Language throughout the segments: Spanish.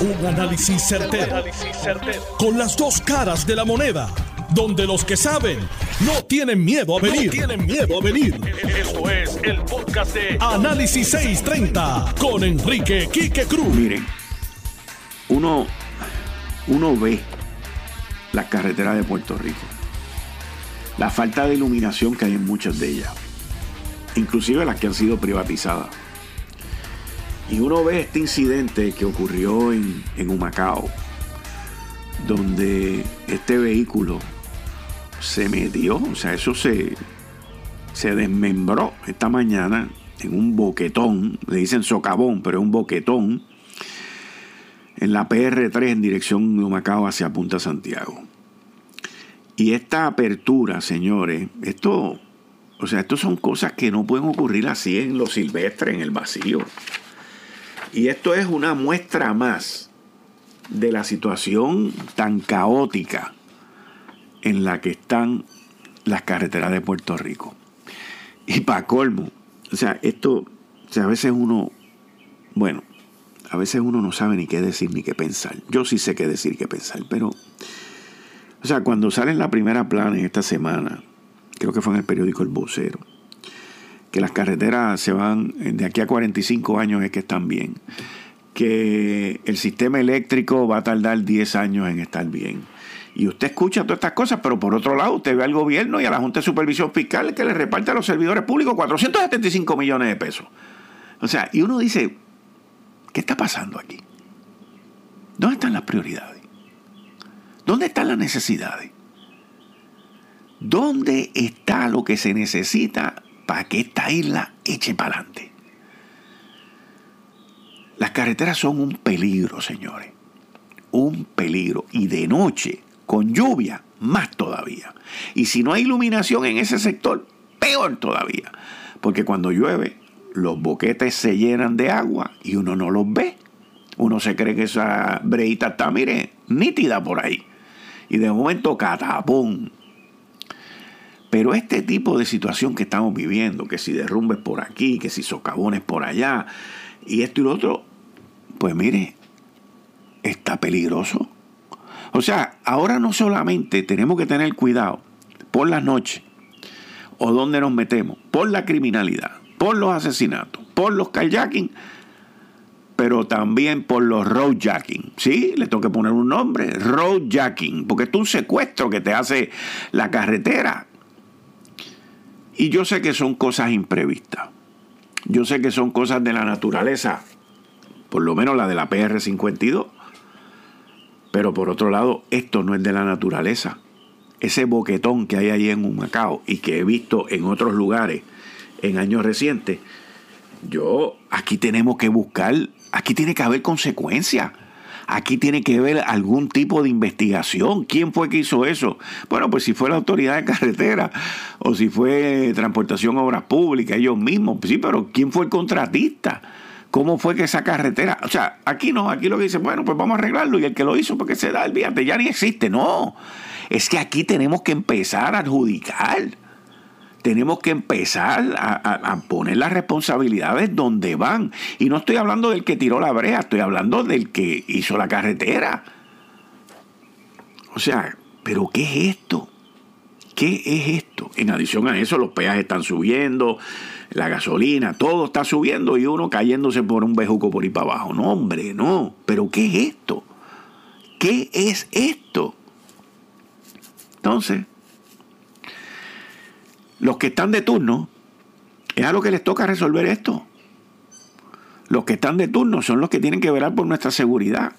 Un análisis certero, Con las dos caras de la moneda. Donde los que saben no tienen miedo a venir. tienen miedo a venir. Esto es el podcast de Análisis 630 con Enrique Quique Cruz. Miren, uno, uno ve las carreteras de Puerto Rico. La falta de iluminación que hay en muchas de ellas. Inclusive las que han sido privatizadas y uno ve este incidente que ocurrió en, Humacao, donde este vehículo se metió, o sea, eso se, se desmembró esta mañana en un boquetón, le dicen socavón, pero es un boquetón, en la PR3 en dirección de Humacao hacia Punta Santiago. Y esta apertura, señores, esto, o sea, esto son cosas que no pueden ocurrir así en lo silvestre, en el vacío. Y esto es una muestra más de la situación tan caótica en la que están las carreteras de Puerto Rico. Y para colmo, o sea, esto, o sea, a veces uno, bueno, a veces uno no sabe ni qué decir ni qué pensar. Yo sí sé qué decir qué pensar, pero, o sea, cuando sale en la primera plana en esta semana, creo que fue en el periódico El Vocero, que las carreteras se van, de aquí a 45 años es que están bien, que el sistema eléctrico va a tardar 10 años en estar bien. Y usted escucha todas estas cosas, pero por otro lado, usted ve al gobierno y a la Junta de Supervisión Fiscal que le reparte a los servidores públicos 475 millones de pesos. O sea, y uno dice, ¿qué está pasando aquí? ¿Dónde están las prioridades? ¿Dónde están las necesidades? ¿Dónde está lo que se necesita para que esta isla eche para adelante. Las carreteras son un peligro, señores. Un peligro. Y de noche, con lluvia, más todavía. Y si no hay iluminación en ese sector, peor todavía. Porque cuando llueve, los boquetes se llenan de agua y uno no los ve. Uno se cree que esa breita está, mire, nítida por ahí. Y de momento, catapum, pero este tipo de situación que estamos viviendo, que si derrumbes por aquí, que si socavones por allá, y esto y lo otro, pues mire, está peligroso. O sea, ahora no solamente tenemos que tener cuidado por las noches o donde nos metemos, por la criminalidad, por los asesinatos, por los kayaking, pero también por los roadjacking. Sí, le tengo que poner un nombre, roadjacking, porque es un secuestro que te hace la carretera y yo sé que son cosas imprevistas. Yo sé que son cosas de la naturaleza, por lo menos la de la PR52. Pero por otro lado, esto no es de la naturaleza. Ese boquetón que hay ahí en Humacao y que he visto en otros lugares en años recientes, yo aquí tenemos que buscar, aquí tiene que haber consecuencias. Aquí tiene que haber algún tipo de investigación. ¿Quién fue que hizo eso? Bueno, pues si fue la autoridad de carretera o si fue Transportación Obras Públicas, ellos mismos. Sí, pero ¿quién fue el contratista? ¿Cómo fue que esa carretera? O sea, aquí no, aquí lo que dice, bueno, pues vamos a arreglarlo y el que lo hizo porque se da, el viaje ya ni existe. No, es que aquí tenemos que empezar a adjudicar tenemos que empezar a, poner las responsabilidades donde van. Y no estoy hablando del que tiró la brea, estoy hablando del que hizo la carretera. O sea, ¿pero qué es esto? ¿Qué es esto? En adición a eso, los peajes están subiendo, la gasolina, todo está subiendo y uno cayéndose por un bejuco por ahí para abajo. No, hombre, no. ¿Pero qué es esto? ¿Qué es esto? Entonces, los que están de turno, es a lo que les toca resolver esto. Los que están de turno son los que tienen que velar por nuestra seguridad.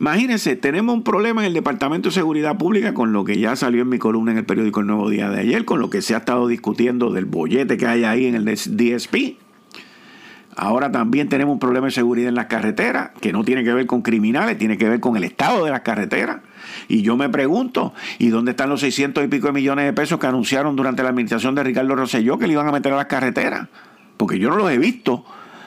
Imagínense, tenemos un problema en el Departamento de Seguridad Pública con lo que ya salió en mi columna en el periódico El Nuevo Día de ayer, con lo que se ha estado discutiendo del bollete que hay ahí en el DSP. Ahora también tenemos un problema de seguridad en las carreteras, que no tiene que ver con criminales, tiene que ver con el estado de las carreteras. Y yo me pregunto, ¿y dónde están los 600 y pico de millones de pesos que anunciaron durante la administración de Ricardo Rosselló que le iban a meter a las carreteras? Porque yo no los he visto.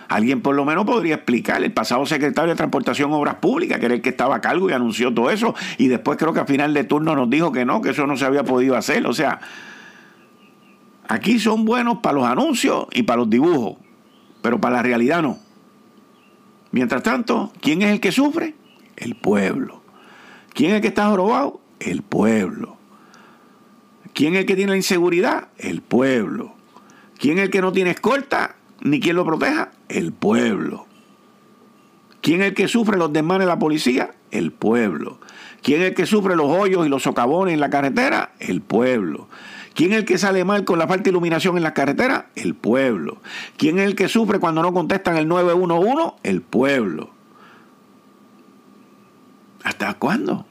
Alguien por lo menos podría explicar. El pasado secretario de Transportación Obras Públicas, que era el que estaba a cargo y anunció todo eso, y después creo que a final de turno nos dijo que no, que eso no se había podido hacer. O sea, aquí son buenos para los anuncios y para los dibujos pero para la realidad no. Mientras tanto, ¿quién es el que sufre? El pueblo. ¿Quién es el que está jorobado? El pueblo. ¿Quién es el que tiene la inseguridad? El pueblo. ¿Quién es el que no tiene escolta ni quien lo proteja? El pueblo. ¿Quién es el que sufre los desmanes de la policía? El pueblo. ¿Quién es el que sufre los hoyos y los socavones en la carretera? El pueblo. ¿Quién es el que sale mal con la falta de iluminación en las carreteras? El pueblo. ¿Quién es el que sufre cuando no contestan el 911? El pueblo. ¿Hasta cuándo?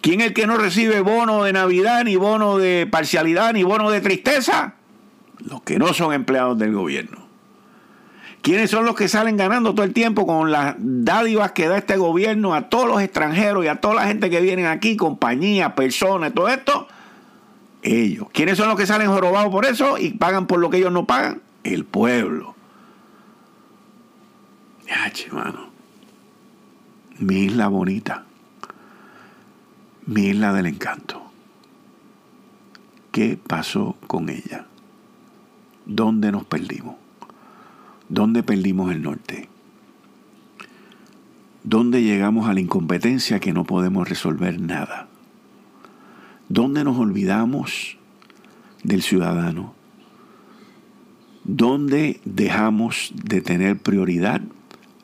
¿Quién es el que no recibe bono de Navidad, ni bono de parcialidad, ni bono de tristeza? Los que no son empleados del gobierno. ¿Quiénes son los que salen ganando todo el tiempo con las dádivas que da este gobierno a todos los extranjeros y a toda la gente que viene aquí, compañías, personas, todo esto? Ellos. ¿Quiénes son los que salen jorobados por eso y pagan por lo que ellos no pagan? El pueblo. Ya, mano. Mi isla bonita. Mi isla del encanto. ¿Qué pasó con ella? ¿Dónde nos perdimos? ¿Dónde perdimos el norte? ¿Dónde llegamos a la incompetencia que no podemos resolver nada? ¿Dónde nos olvidamos del ciudadano? ¿Dónde dejamos de tener prioridad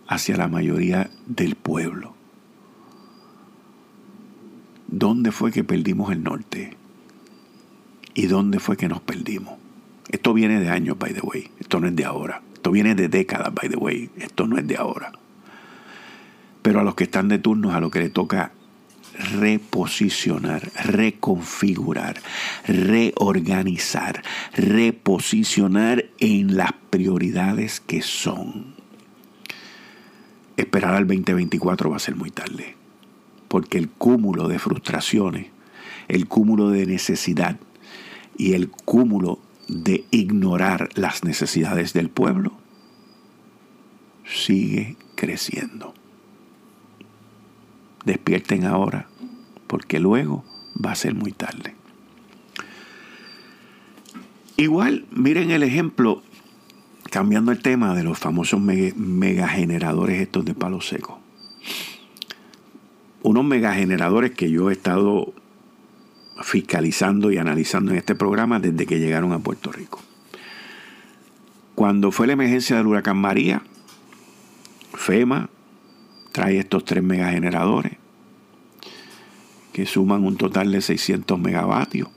hacia la mayoría del pueblo? ¿Dónde fue que perdimos el norte? ¿Y dónde fue que nos perdimos? Esto viene de años, by the way. Esto no es de ahora. Esto viene de décadas, by the way. Esto no es de ahora. Pero a los que están de turnos, a lo que le toca reposicionar, reconfigurar, reorganizar, reposicionar en las prioridades que son. Esperar al 2024 va a ser muy tarde, porque el cúmulo de frustraciones, el cúmulo de necesidad y el cúmulo de ignorar las necesidades del pueblo sigue creciendo. Despierten ahora, porque luego va a ser muy tarde. Igual, miren el ejemplo, cambiando el tema de los famosos megageneradores estos de palo seco. Unos megageneradores que yo he estado fiscalizando y analizando en este programa desde que llegaron a Puerto Rico. Cuando fue la emergencia del huracán María, FEMA trae estos tres megageneradores que suman un total de 600 megavatios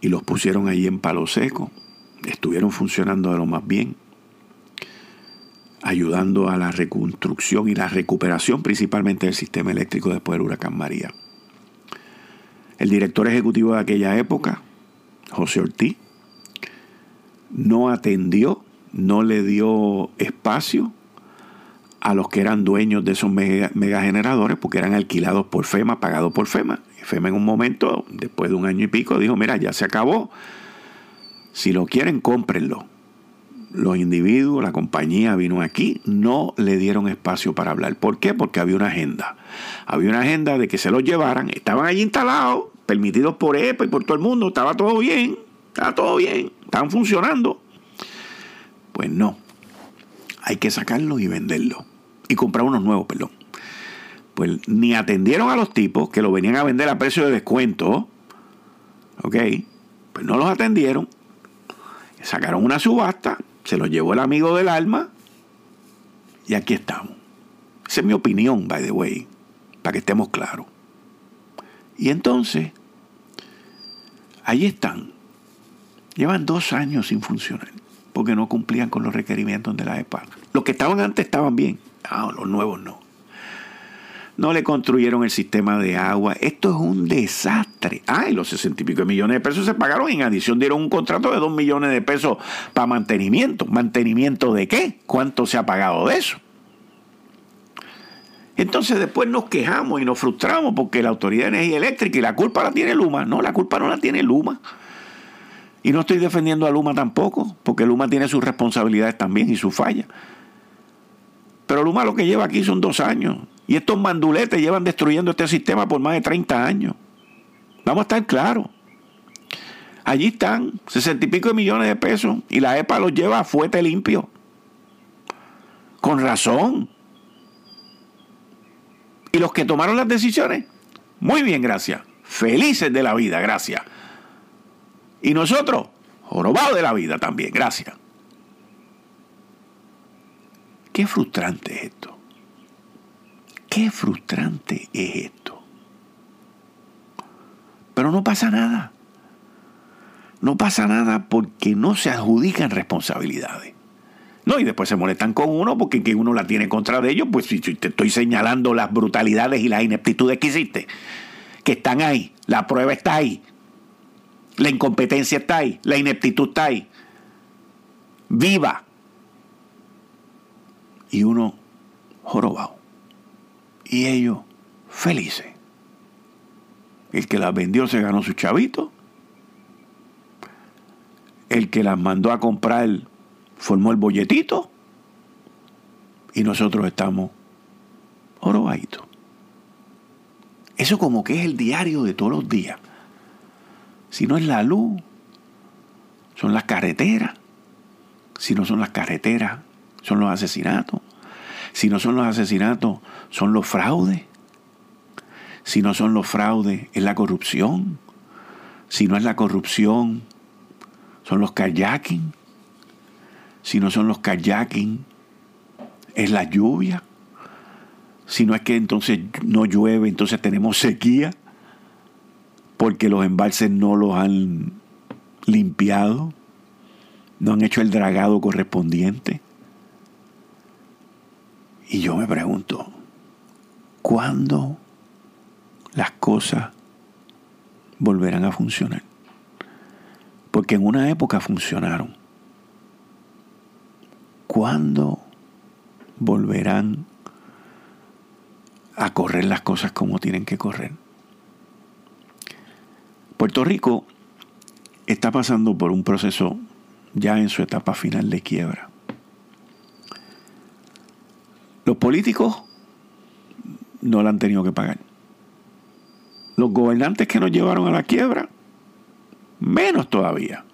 y los pusieron allí en palo seco. Estuvieron funcionando de lo más bien, ayudando a la reconstrucción y la recuperación principalmente del sistema eléctrico después del huracán María. El director ejecutivo de aquella época, José Ortiz, no atendió, no le dio espacio a los que eran dueños de esos megageneradores porque eran alquilados por FEMA, pagados por FEMA. Y FEMA en un momento, después de un año y pico, dijo, mira, ya se acabó. Si lo quieren, cómprenlo. Los individuos, la compañía vino aquí, no le dieron espacio para hablar. ¿Por qué? Porque había una agenda. Había una agenda de que se los llevaran. Estaban allí instalados, permitidos por EPA y por todo el mundo. Estaba todo bien. Estaba todo bien. Estaban funcionando. Pues no. Hay que sacarlo y venderlo y comprar unos nuevos, perdón. Pues ni atendieron a los tipos que lo venían a vender a precio de descuento. ¿Ok? Pues no los atendieron. Sacaron una subasta, se los llevó el amigo del alma y aquí estamos. Esa es mi opinión, by the way, para que estemos claros. Y entonces, ahí están. Llevan dos años sin funcionar porque no cumplían con los requerimientos de la EPA. Los que estaban antes estaban bien. Ah, los nuevos no. No le construyeron el sistema de agua. Esto es un desastre. Ah, y los sesenta y pico millones de pesos se pagaron. En adición dieron un contrato de dos millones de pesos para mantenimiento. ¿Mantenimiento de qué? ¿Cuánto se ha pagado de eso? Entonces después nos quejamos y nos frustramos porque la Autoridad de Energía Eléctrica y la culpa la tiene Luma. No, la culpa no la tiene Luma. Y no estoy defendiendo a Luma tampoco, porque Luma tiene sus responsabilidades también y sus fallas. Pero Luma lo que lleva aquí son dos años. Y estos manduletes llevan destruyendo este sistema por más de 30 años. Vamos a estar claros. Allí están, sesenta y pico de millones de pesos, y la EPA los lleva a fuete limpio. Con razón. Y los que tomaron las decisiones, muy bien, gracias. Felices de la vida, gracias. Y nosotros, jorobados de la vida también, gracias. Qué frustrante es esto. Qué frustrante es esto. Pero no pasa nada. No pasa nada porque no se adjudican responsabilidades. No, y después se molestan con uno porque que uno la tiene contra de ellos, pues si te estoy señalando las brutalidades y las ineptitudes que hiciste, que están ahí, la prueba está ahí, la incompetencia está ahí, la ineptitud está ahí. Viva. Y uno jorobado. Y ellos felices. El que las vendió se ganó su chavito. El que las mandó a comprar formó el bolletito. Y nosotros estamos jorobaditos. Eso como que es el diario de todos los días. Si no es la luz, son las carreteras. Si no son las carreteras, son los asesinatos. Si no son los asesinatos, son los fraudes. Si no son los fraudes, es la corrupción. Si no es la corrupción, son los kayaking. Si no son los kayaking, es la lluvia. Si no es que entonces no llueve, entonces tenemos sequía porque los embalses no los han limpiado, no han hecho el dragado correspondiente. Y yo me pregunto, ¿cuándo las cosas volverán a funcionar? Porque en una época funcionaron. ¿Cuándo volverán a correr las cosas como tienen que correr? Puerto Rico está pasando por un proceso ya en su etapa final de quiebra. Los políticos no la han tenido que pagar. Los gobernantes que nos llevaron a la quiebra, menos todavía.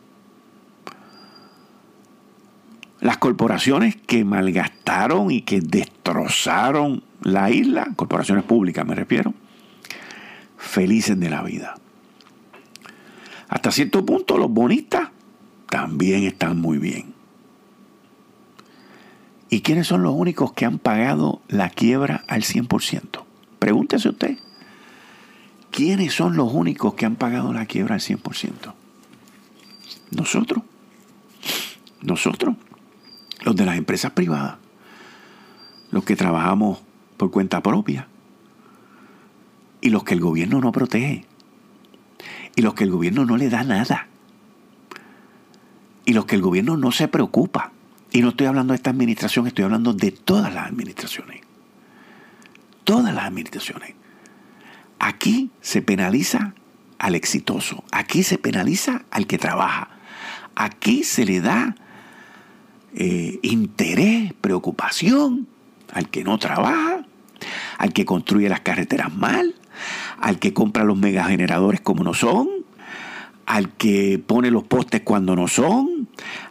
Las corporaciones que malgastaron y que destrozaron la isla, corporaciones públicas me refiero, felices de la vida. Hasta cierto punto los bonistas también están muy bien. ¿Y quiénes son los únicos que han pagado la quiebra al 100%? Pregúntese usted. ¿Quiénes son los únicos que han pagado la quiebra al 100%? Nosotros. Nosotros. Los de las empresas privadas. Los que trabajamos por cuenta propia. Y los que el gobierno no protege y los que el gobierno no le da nada. Y los que el gobierno no se preocupa. Y no estoy hablando de esta administración, estoy hablando de todas las administraciones. Todas las administraciones. Aquí se penaliza al exitoso. Aquí se penaliza al que trabaja. Aquí se le da eh, interés, preocupación al que no trabaja, al que construye las carreteras mal, al que compra los megageneradores como no son, al que pone los postes cuando no son,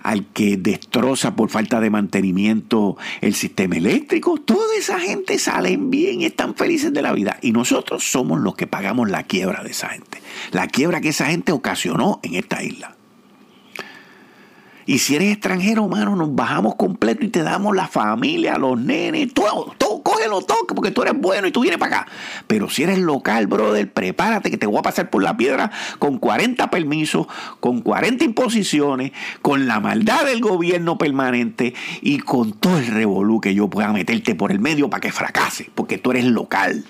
al que destroza por falta de mantenimiento el sistema eléctrico. Toda esa gente salen bien y están felices de la vida. Y nosotros somos los que pagamos la quiebra de esa gente. La quiebra que esa gente ocasionó en esta isla. Y si eres extranjero, mano, nos bajamos completo y te damos la familia, los nenes, todo, todo, cógelo todo, porque tú eres bueno y tú vienes para acá. Pero si eres local, brother, prepárate que te voy a pasar por la piedra con 40 permisos, con 40 imposiciones, con la maldad del gobierno permanente y con todo el revolú que yo pueda meterte por el medio para que fracase, porque tú eres local.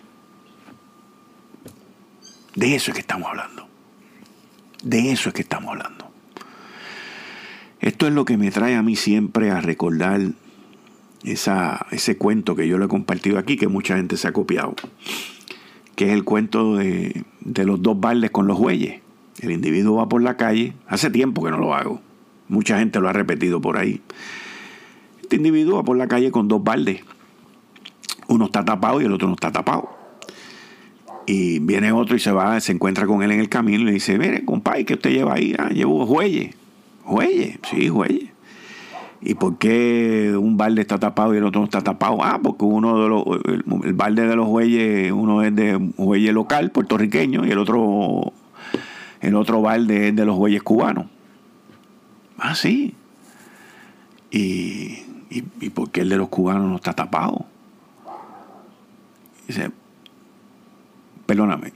De eso es que estamos hablando. De eso es que estamos hablando. Esto es lo que me trae a mí siempre a recordar esa, ese cuento que yo le he compartido aquí, que mucha gente se ha copiado, que es el cuento de, de los dos baldes con los bueyes. El individuo va por la calle, hace tiempo que no lo hago, mucha gente lo ha repetido por ahí. Este individuo va por la calle con dos baldes, uno está tapado y el otro no está tapado. Y viene otro y se va, se encuentra con él en el camino y le dice, mire, compadre, ¿qué usted lleva ahí? Ah, llevo jueyes. Jueyes, sí, jueyes. ¿Y por qué un balde está tapado y el otro no está tapado? Ah, porque uno de los, el, balde de los bueyes, uno es de bueyes local, puertorriqueño, y el otro, el otro balde es de los bueyes cubanos. Ah, sí. ¿Y, y, por qué el de los cubanos no está tapado? Dice, perdóname,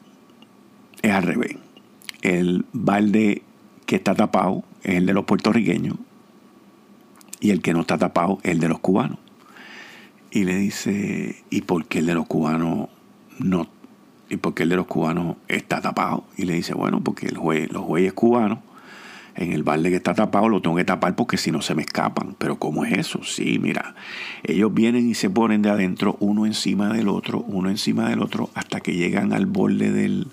es al revés. El balde que está tapado es el de los puertorriqueños y el que no está tapado es el de los cubanos. Y le dice, ¿y por qué el de los cubanos no? ¿Y por qué el de los cubanos está tapado? Y le dice, bueno, porque el juez, los jueces cubanos, en el balde que está tapado, lo tengo que tapar porque si no se me escapan. Pero ¿cómo es eso? Sí, mira, ellos vienen y se ponen de adentro uno encima del otro, uno encima del otro, hasta que llegan al borde del,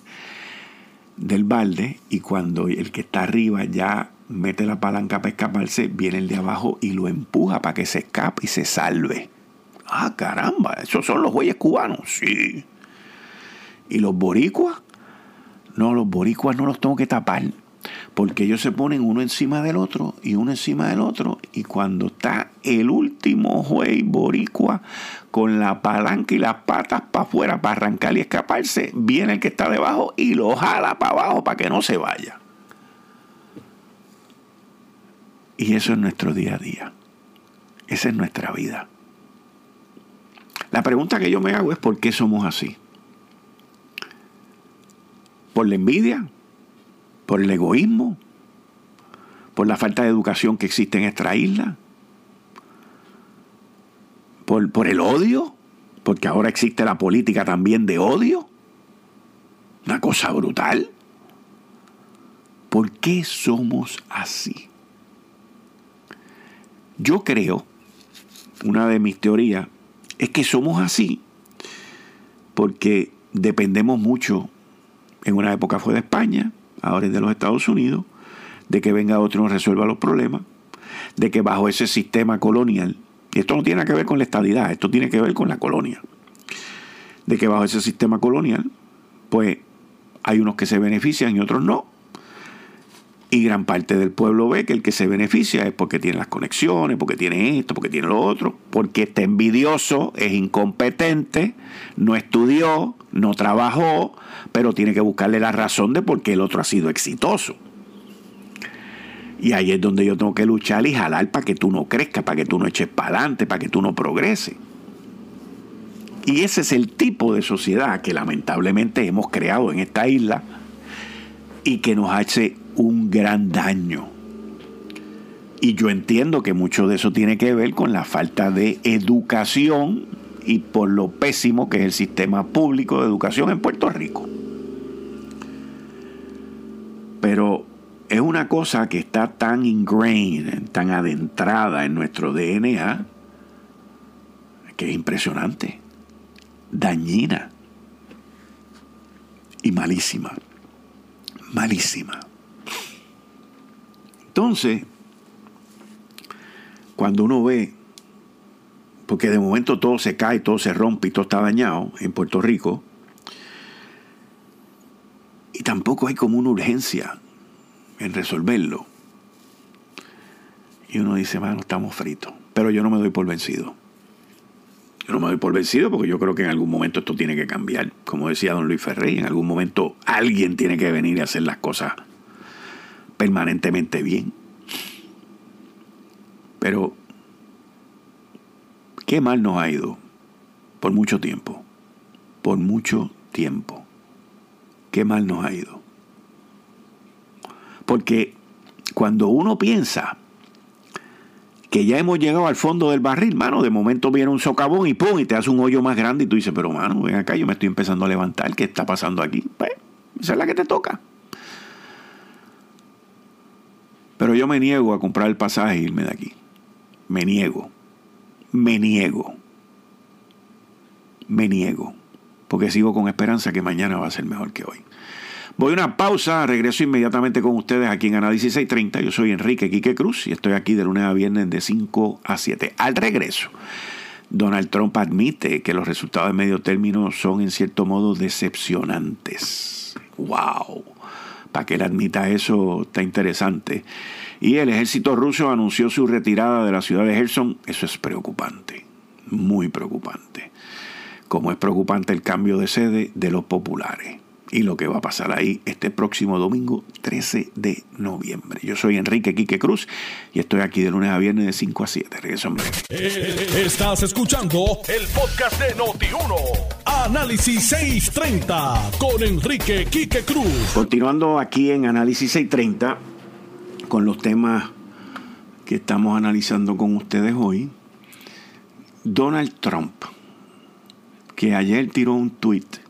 del balde y cuando el que está arriba ya mete la palanca para escaparse, viene el de abajo y lo empuja para que se escape y se salve. Ah, caramba, esos son los bueyes cubanos, sí. ¿Y los boricuas? No, los boricuas no los tengo que tapar, porque ellos se ponen uno encima del otro y uno encima del otro, y cuando está el último juez boricua con la palanca y las patas para afuera para arrancar y escaparse, viene el que está debajo y lo jala para abajo para que no se vaya. Y eso es nuestro día a día. Esa es nuestra vida. La pregunta que yo me hago es ¿por qué somos así? ¿Por la envidia? ¿Por el egoísmo? ¿Por la falta de educación que existe en esta isla? ¿Por, el odio? Porque ahora existe la política también de odio. Una cosa brutal. ¿Por qué somos así? Yo creo, una de mis teorías, es que somos así porque dependemos mucho, en una época fue de España, ahora es de los Estados Unidos, de que venga otro y nos resuelva los problemas, de que bajo ese sistema colonial, y esto no tiene que ver con la estadidad, esto tiene que ver con la colonia, de que bajo ese sistema colonial, pues hay unos que se benefician y otros no, y gran parte del pueblo ve que el que se beneficia es porque tiene las conexiones, porque tiene esto, porque tiene lo otro, porque está envidioso, es incompetente, no estudió, no trabajó, pero tiene que buscarle la razón de por qué el otro ha sido exitoso. Y ahí es donde yo tengo que luchar y jalar para que tú no crezcas, para que tú no eches para adelante, para que tú no progreses. Y ese es el tipo de sociedad que lamentablemente hemos creado en esta isla y que nos hace un gran daño. Y yo entiendo que mucho de eso tiene que ver con la falta de educación y por lo pésimo que es el sistema público de educación en Puerto Rico. Pero es una cosa que está tan ingrained, tan adentrada en nuestro DNA, que es impresionante, dañina y malísima, malísima. Entonces, cuando uno ve, porque de momento todo se cae, todo se rompe y todo está dañado en Puerto Rico, y tampoco hay como una urgencia en resolverlo. Y uno dice, bueno, estamos fritos. Pero yo no me doy por vencido. Yo no me doy por vencido porque yo creo que en algún momento esto tiene que cambiar. Como decía don Luis Ferrey, en algún momento alguien tiene que venir a hacer las cosas permanentemente bien. Pero, ¿qué mal nos ha ido? Por mucho tiempo. Por mucho tiempo. ¿Qué mal nos ha ido? Porque cuando uno piensa que ya hemos llegado al fondo del barril, mano, de momento viene un socavón y pum, y te hace un hoyo más grande y tú dices, pero mano, ven acá, yo me estoy empezando a levantar, ¿qué está pasando aquí? Pues, esa es la que te toca. Pero yo me niego a comprar el pasaje e irme de aquí. Me niego. Me niego. Me niego. Porque sigo con esperanza que mañana va a ser mejor que hoy. Voy a una pausa, regreso inmediatamente con ustedes aquí en Análisis 630. Yo soy Enrique Quique Cruz y estoy aquí de lunes a viernes de 5 a 7. Al regreso, Donald Trump admite que los resultados de medio término son en cierto modo decepcionantes. ¡Wow! Para que él admita eso está interesante. Y el ejército ruso anunció su retirada de la ciudad de Gerson. Eso es preocupante, muy preocupante. Como es preocupante el cambio de sede de los populares y lo que va a pasar ahí este próximo domingo 13 de noviembre. Yo soy Enrique Quique Cruz y estoy aquí de lunes a viernes de 5 a 7. Regreso hombre. Eh, estás escuchando el podcast de Noti1. Análisis 630 con Enrique Quique Cruz. Continuando aquí en Análisis 630 con los temas que estamos analizando con ustedes hoy. Donald Trump, que ayer tiró un tweet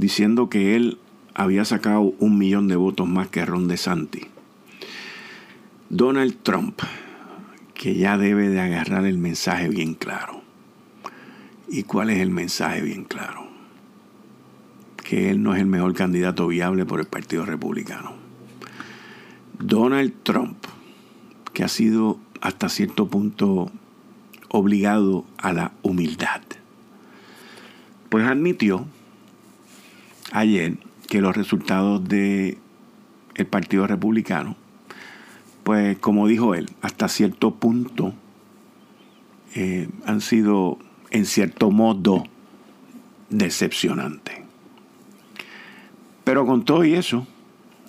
diciendo que él había sacado un millón de votos más que Ron DeSantis. Donald Trump, que ya debe de agarrar el mensaje bien claro. ¿Y cuál es el mensaje bien claro? Que él no es el mejor candidato viable por el Partido Republicano. Donald Trump, que ha sido hasta cierto punto obligado a la humildad, pues admitió ayer que los resultados del el Partido Republicano, pues como dijo él, hasta cierto punto eh, han sido en cierto modo decepcionantes. Pero con todo y eso,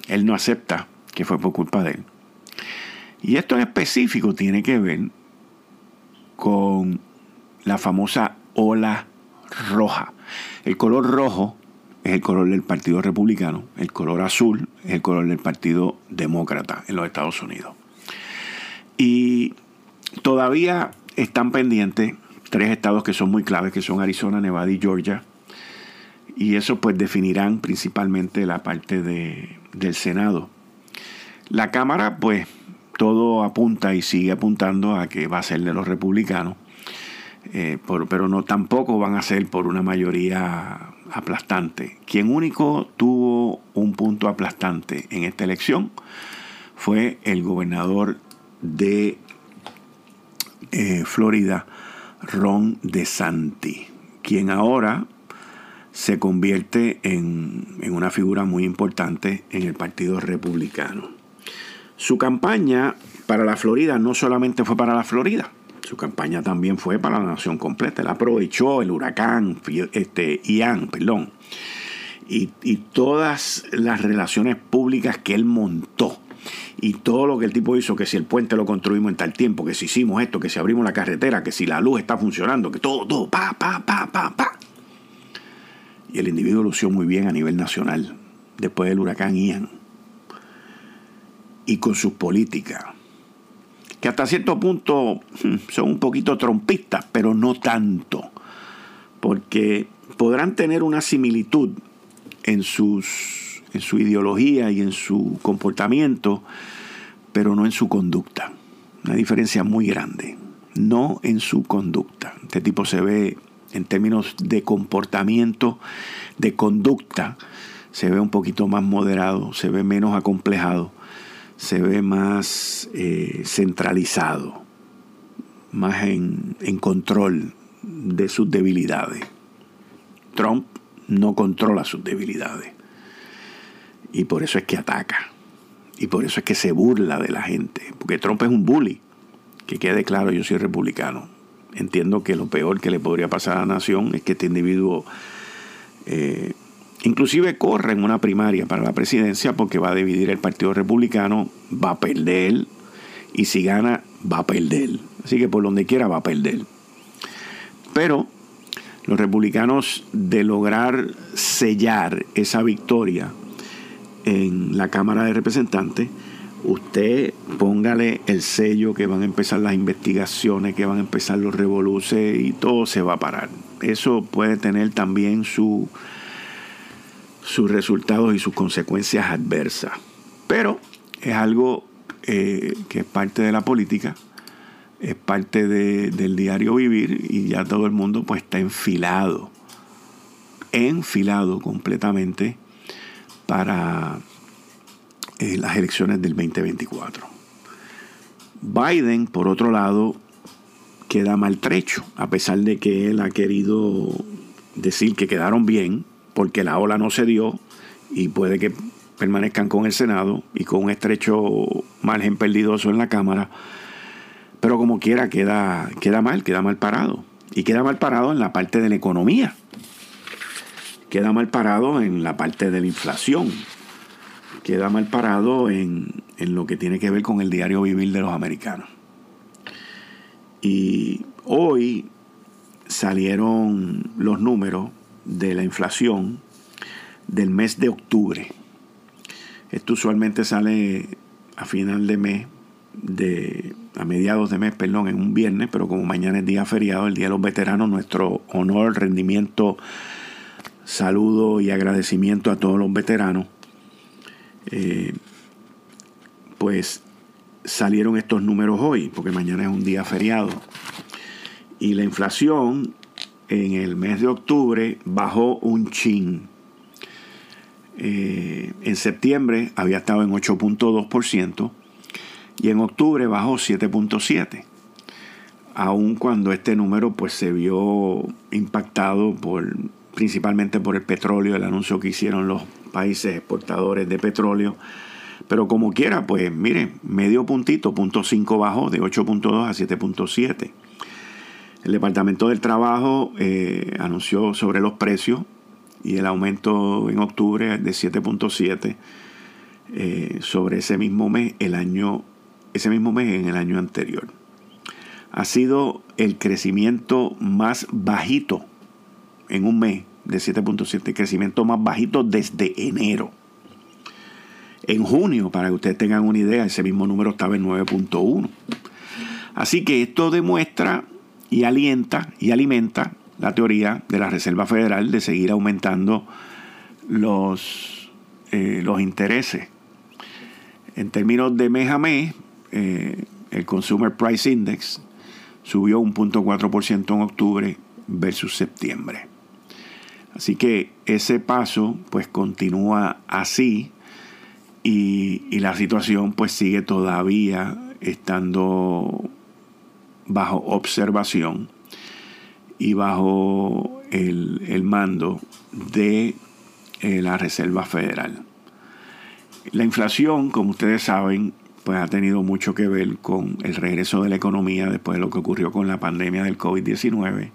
él no acepta que fue por culpa de él. Y esto en específico tiene que ver con la famosa ola roja. El color rojo es el color del Partido Republicano, el color azul es el color del Partido Demócrata en los Estados Unidos. Y todavía están pendientes tres estados que son muy claves, que son Arizona, Nevada y Georgia. Y eso pues definirán principalmente la parte de, del Senado. La Cámara pues todo apunta y sigue apuntando a que va a ser de los republicanos. Eh, pero no tampoco van a ser por una mayoría aplastante. Quien único tuvo un punto aplastante en esta elección fue el gobernador de eh, Florida, Ron DeSantis, quien ahora se convierte en, en una figura muy importante en el Partido Republicano. Su campaña para la Florida no solamente fue para la Florida, su campaña también fue para la nación completa. Él aprovechó el huracán este, Ian, perdón, y, y todas las relaciones públicas que él montó y todo lo que el tipo hizo, que si el puente lo construimos en tal tiempo, que si hicimos esto, que si abrimos la carretera, que si la luz está funcionando, que todo, todo, pa, pa, pa, pa, pa. Y el individuo lució muy bien a nivel nacional después del huracán Ian. Y con sus políticas que hasta cierto punto hmm, son un poquito trompistas, pero no tanto, porque podrán tener una similitud en, sus, en su ideología y en su comportamiento, pero no en su conducta. Una diferencia muy grande, no en su conducta. Este tipo se ve en términos de comportamiento, de conducta, se ve un poquito más moderado, se ve menos acomplejado se ve más eh, centralizado, más en, control de sus debilidades. Trump no controla sus debilidades. Y por eso es que ataca. Y por eso es que se burla de la gente. Porque Trump es un bully. Que quede claro, yo soy republicano. Entiendo que lo peor que le podría pasar a la nación es que este individuo eh, Inclusive corre en una primaria para la presidencia porque va a dividir el Partido Republicano, va a perder y si gana va a perder. Así que por donde quiera va a perder. Pero los republicanos de lograr sellar esa victoria en la Cámara de Representantes, usted póngale el sello que van a empezar las investigaciones, que van a empezar los revoluces y todo se va a parar. Eso puede tener también su sus resultados y sus consecuencias adversas. Pero es algo eh, que es parte de la política, es parte del diario vivir y ya todo el mundo pues está enfilado, enfilado completamente para eh, las elecciones del 2024. Biden, por otro lado, queda maltrecho, a pesar de que él ha querido decir que quedaron bien, porque la ola no se dio y puede que permanezcan con el Senado y con un estrecho margen perdidoso en la Cámara, pero como quiera queda, queda mal, queda mal parado. Y queda mal parado en la parte de la economía, queda mal parado en la parte de la inflación, queda mal parado en, en lo que tiene que ver con el diario vivir de los americanos. Y hoy salieron los números de la inflación del mes de octubre. Esto usualmente sale a final de mes, de, a mediados de mes, perdón, en un viernes, pero como mañana es día feriado, el Día de los Veteranos, nuestro honor, rendimiento, saludo y agradecimiento a todos los veteranos. Eh, pues salieron estos números hoy, porque mañana es un día feriado. Y la inflación en el mes de octubre bajó un chin. Eh, en septiembre había estado en 8.2% y en octubre bajó 7.7%. Aun cuando este número pues se vio impactado por principalmente por el petróleo, el anuncio que hicieron los países exportadores de petróleo. Pero como quiera, pues mire, medio puntito, punto 5 bajó de 8.2 a 7.7. El Departamento del Trabajo eh, anunció sobre los precios y el aumento en octubre de 7.7 eh, sobre ese mismo mes el año ese mismo mes en el año anterior. Ha sido el crecimiento más bajito en un mes de 7.7, crecimiento más bajito desde enero. En junio, para que ustedes tengan una idea, ese mismo número estaba en 9.1. Así que esto demuestra y alienta y alimenta la teoría de la Reserva Federal de seguir aumentando los, eh, los intereses. En términos de mes a mes, eh, el Consumer Price Index subió un 0.4% en octubre versus septiembre. Así que ese paso pues continúa así y, y la situación pues sigue todavía estando bajo observación y bajo el, mando de eh, la Reserva Federal. La inflación, como ustedes saben, pues ha tenido mucho que ver con el regreso de la economía después de lo que ocurrió con la pandemia del COVID-19,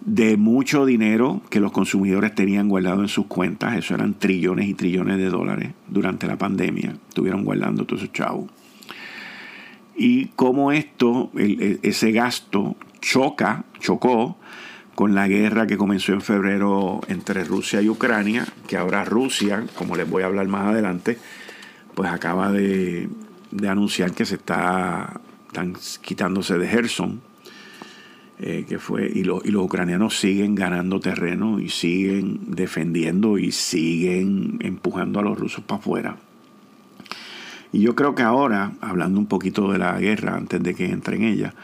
de mucho dinero que los consumidores tenían guardado en sus cuentas, eso eran trillones y trillones de dólares durante la pandemia, estuvieron guardando todos esos chavos y cómo esto, ese gasto choca, chocó con la guerra que comenzó en febrero entre Rusia y Ucrania, que ahora Rusia, como les voy a hablar más adelante, pues acaba de, anunciar que se está quitándose de Gerson, eh, que fue, y, y los ucranianos siguen ganando terreno y siguen defendiendo y siguen empujando a los rusos para afuera. Y yo creo que ahora, hablando un poquito de la guerra antes de que entre en ella,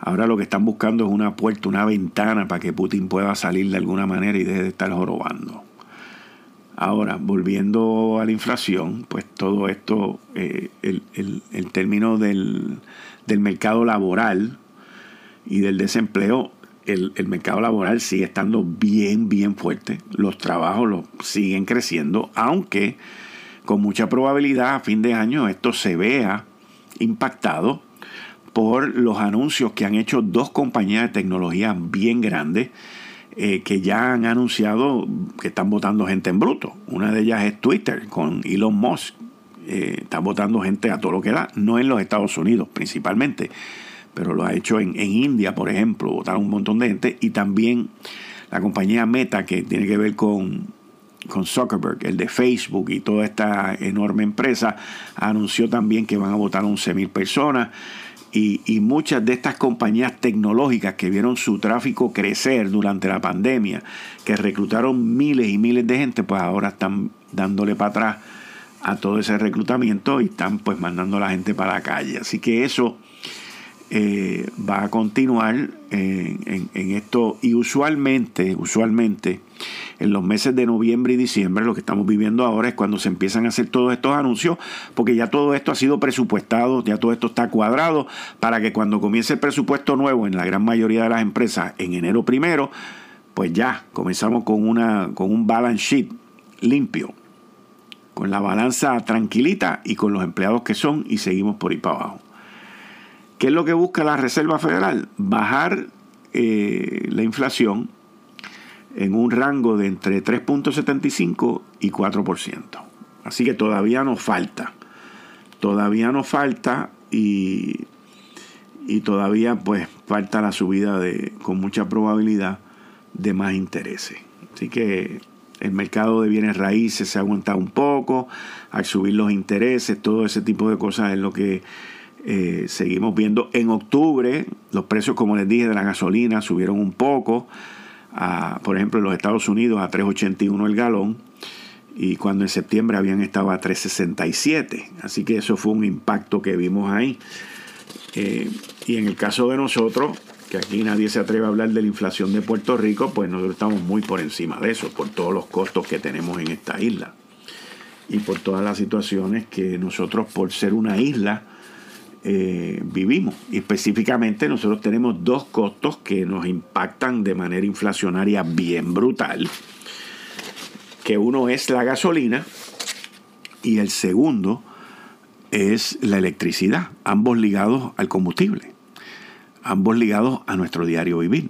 ahora lo que están buscando es una puerta, una ventana para que Putin pueda salir de alguna manera y deje de estar jorobando. Ahora, volviendo a la inflación, pues todo esto, eh, el, término del, del, mercado laboral y del desempleo, el, el, mercado laboral sigue estando bien, bien fuerte. Los trabajos los siguen creciendo, aunque con mucha probabilidad a fin de año esto se vea impactado por los anuncios que han hecho dos compañías de tecnología bien grandes eh, que ya han anunciado que están votando gente en bruto. Una de ellas es Twitter con Elon Musk. Eh, están votando gente a todo lo que da, no en los Estados Unidos principalmente, pero lo ha hecho en, en India, por ejemplo, votaron un montón de gente y también la compañía Meta que tiene que ver con con Zuckerberg, el de Facebook y toda esta enorme empresa, anunció también que van a votar 11 mil personas. Y, y, muchas de estas compañías tecnológicas que vieron su tráfico crecer durante la pandemia, que reclutaron miles y miles de gente, pues ahora están dándole para atrás a todo ese reclutamiento y están pues mandando a la gente para la calle. Así que eso eh, va a continuar en, esto y usualmente, usualmente en los meses de noviembre y diciembre, lo que estamos viviendo ahora es cuando se empiezan a hacer todos estos anuncios, porque ya todo esto ha sido presupuestado, ya todo esto está cuadrado para que cuando comience el presupuesto nuevo en la gran mayoría de las empresas en enero primero, pues ya comenzamos con, una, con un balance sheet limpio. con la balanza tranquilita y con los empleados que son y seguimos por ahí para abajo. ¿Qué es lo que busca la Reserva Federal? Bajar eh, la inflación en un rango de entre 3.75 y 4%. Así que todavía nos falta. Todavía nos falta y, y todavía pues falta la subida de, con mucha probabilidad de más intereses. Así que el mercado de bienes raíces se ha aguantado un poco, al subir los intereses, todo ese tipo de cosas es lo que eh, seguimos viendo. En octubre, los precios, como les dije, de la gasolina subieron un poco, por ejemplo, en los Estados Unidos a 3.81 el galón, y cuando en septiembre habían estado a 3.67. Así que eso fue un impacto que vimos ahí. Eh, y en el caso de nosotros, que aquí nadie se atreve a hablar de la inflación de Puerto Rico, pues nosotros estamos muy por encima de eso, por todos los costos que tenemos en esta isla y por todas las situaciones que nosotros, por ser una isla, eh, vivimos. Y específicamente nosotros tenemos dos costos que nos impactan de manera inflacionaria bien brutal, que uno es la gasolina y el segundo es la electricidad, ambos ligados al combustible ambos ligados a nuestro diario vivir,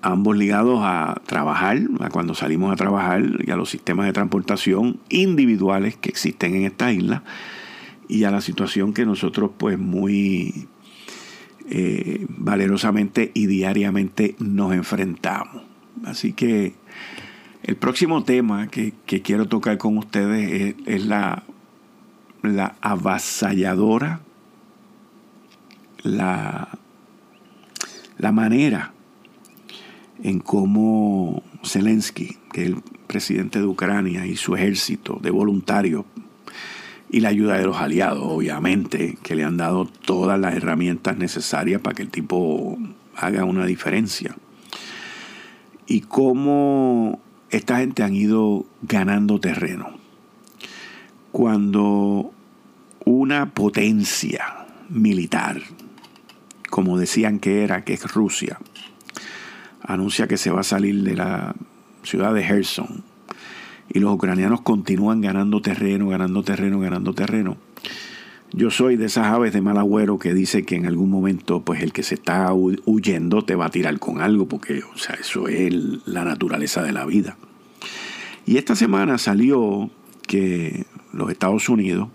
ambos ligados a trabajar, a cuando salimos a trabajar y a los sistemas de transportación individuales que existen en esta isla y a la situación que nosotros pues muy eh, valerosamente y diariamente nos enfrentamos. Así que el próximo tema que, quiero tocar con ustedes es, es la, la avasalladora, la la manera en cómo Zelensky, que es el presidente de Ucrania, y su ejército de voluntarios, y la ayuda de los aliados, obviamente, que le han dado todas las herramientas necesarias para que el tipo haga una diferencia. Y cómo esta gente han ido ganando terreno. Cuando una potencia militar, como decían que era, que es Rusia, anuncia que se va a salir de la ciudad de Kherson y los ucranianos continúan ganando terreno, ganando terreno, ganando terreno. Yo soy de esas aves de mal agüero que dice que en algún momento pues el que se está huyendo te va a tirar con algo porque o sea, eso es la naturaleza de la vida. Y esta semana salió que los Estados Unidos,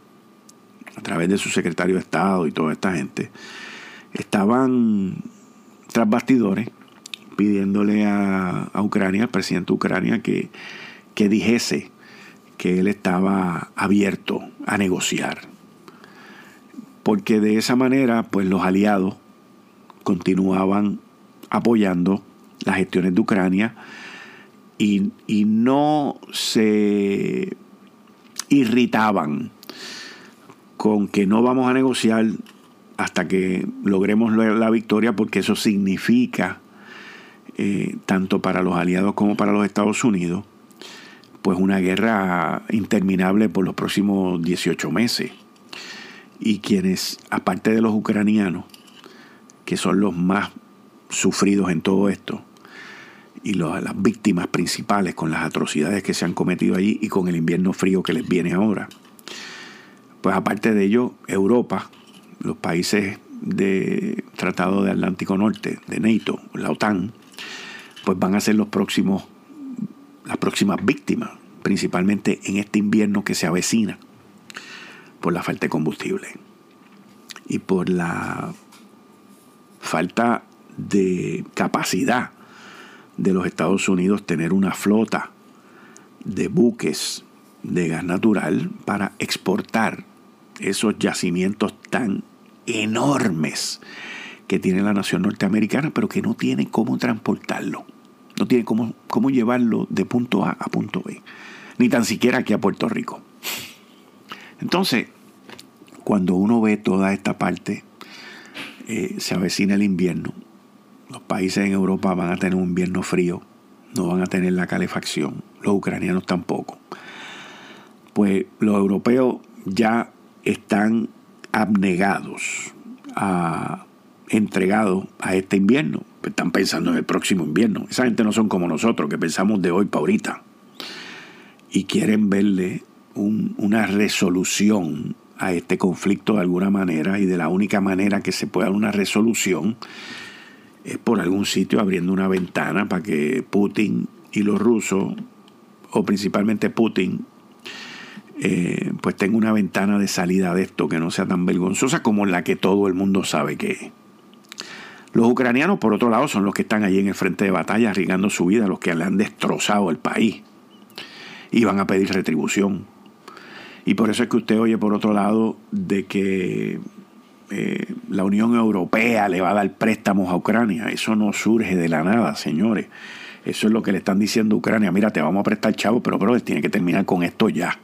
a través de su secretario de Estado y toda esta gente, estaban tras bastidores pidiéndole a, Ucrania, al presidente de Ucrania, que, que dijese que él estaba abierto a negociar. Porque de esa manera, pues los aliados continuaban apoyando las gestiones de Ucrania y, y no se irritaban con que no vamos a negociar hasta que logremos la victoria, porque eso significa, eh, tanto para los aliados como para los Estados Unidos, pues una guerra interminable por los próximos 18 meses. Y quienes, aparte de los ucranianos, que son los más sufridos en todo esto, y las víctimas principales con las atrocidades que se han cometido allí y con el invierno frío que les viene ahora. Pues aparte de ello, Europa, los países de Tratado de Atlántico Norte, de NATO, la OTAN, pues van a ser los próximos, las próximas víctimas, principalmente en este invierno que se avecina por la falta de combustible y por la falta de capacidad de los Estados Unidos tener una flota de buques de gas natural para exportar esos yacimientos tan enormes que tiene la nación norteamericana, pero que no tiene cómo transportarlo. No tiene cómo, cómo llevarlo de punto A a punto B. Ni tan siquiera aquí a Puerto Rico. Entonces, cuando uno ve toda esta parte, eh, se avecina el invierno. Los países en Europa van a tener un invierno frío, no van a tener la calefacción, los ucranianos tampoco. Pues los europeos ya están abnegados, a, entregados a este invierno. Están pensando en el próximo invierno. Esa gente no son como nosotros, que pensamos de hoy para ahorita. Y quieren verle una resolución a este conflicto de alguna manera y de la única manera que se pueda dar una resolución es por algún sitio abriendo una ventana para que Putin y los rusos, o principalmente Putin, eh, pues tenga una ventana de salida de esto que no sea tan vergonzosa como la que todo el mundo sabe que es. Los ucranianos, por otro lado, son los que están allí en el frente de batalla arriesgando su vida, los que le han destrozado el país y van a pedir retribución. Y por eso es que usted oye, por otro lado, de que eh, la Unión Europea le va a dar préstamos a Ucrania. Eso no surge de la nada, señores. Eso es lo que le están diciendo a Ucrania. Mira, te vamos a prestar chavo, pero bro, tiene que terminar con esto ya.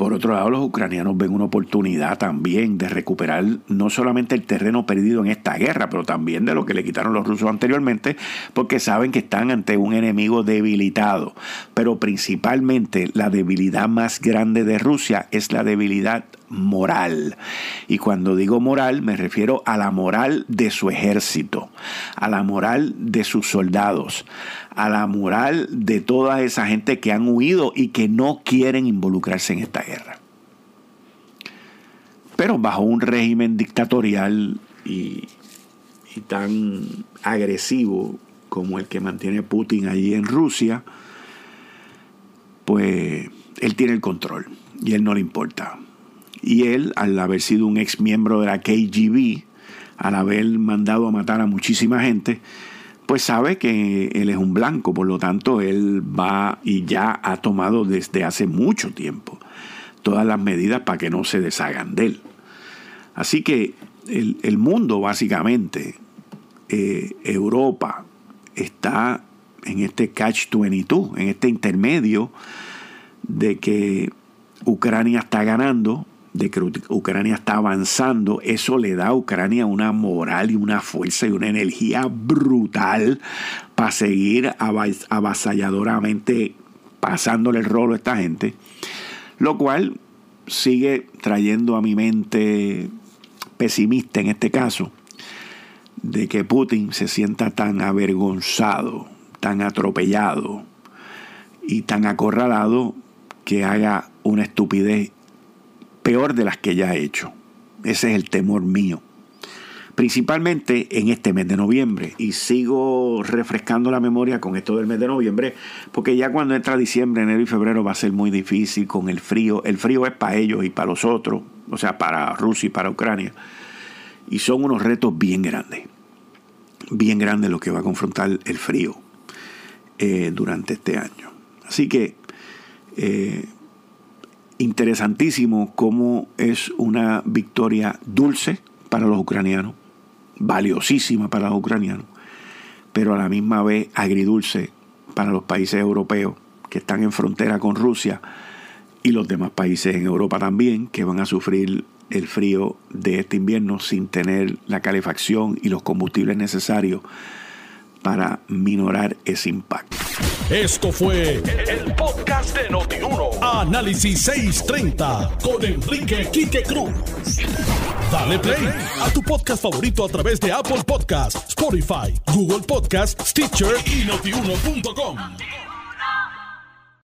Por otro lado, los ucranianos ven una oportunidad también de recuperar no solamente el terreno perdido en esta guerra, pero también de lo que le quitaron los rusos anteriormente, porque saben que están ante un enemigo debilitado. Pero principalmente la debilidad más grande de Rusia es la debilidad moral. Y cuando digo moral me refiero a la moral de su ejército, a la moral de sus soldados, a la moral de toda esa gente que han huido y que no quieren involucrarse en esta guerra. Pero bajo un régimen dictatorial y, y tan agresivo como el que mantiene Putin allí en Rusia, pues él tiene el control y él no le importa. Y él, al haber sido un ex miembro de la KGB, al haber mandado a matar a muchísima gente, pues sabe que él es un blanco, por lo tanto él va y ya ha tomado desde hace mucho tiempo todas las medidas para que no se deshagan de él. Así que el, mundo básicamente, eh, Europa, está en este catch-22, en este intermedio de que Ucrania está ganando, de que Ucrania está avanzando, eso le da a Ucrania una moral y una fuerza y una energía brutal para seguir avasalladoramente pasándole el rolo a esta gente, lo cual sigue trayendo a mi mente pesimista en este caso, de que Putin se sienta tan avergonzado, tan atropellado y tan acorralado que haga una estupidez peor de las que ya ha hecho. Ese es el temor mío. Principalmente en este mes de noviembre. Y sigo refrescando la memoria con esto del mes de noviembre, porque ya cuando entra diciembre, enero y febrero va a ser muy difícil con el frío. El frío es para ellos y para los otros, o sea, para Rusia y para Ucrania. Y son unos retos bien grandes. Bien grandes los que va a confrontar el frío eh, durante este año. Así que eh, interesantísimo cómo es una victoria dulce para los ucranianos, valiosísima para los ucranianos, pero a la misma vez agridulce para los países europeos que están en frontera con Rusia y los demás países en Europa también que van a sufrir el frío de este invierno sin tener la calefacción y los combustibles necesarios para minorar ese impacto. Esto fue el, podcast de Notiuno. Análisis 630 con Enrique Quique Cruz. Dale play a tu podcast favorito a través de Apple Podcasts, Spotify, Google Podcasts, Stitcher y notiuno.com.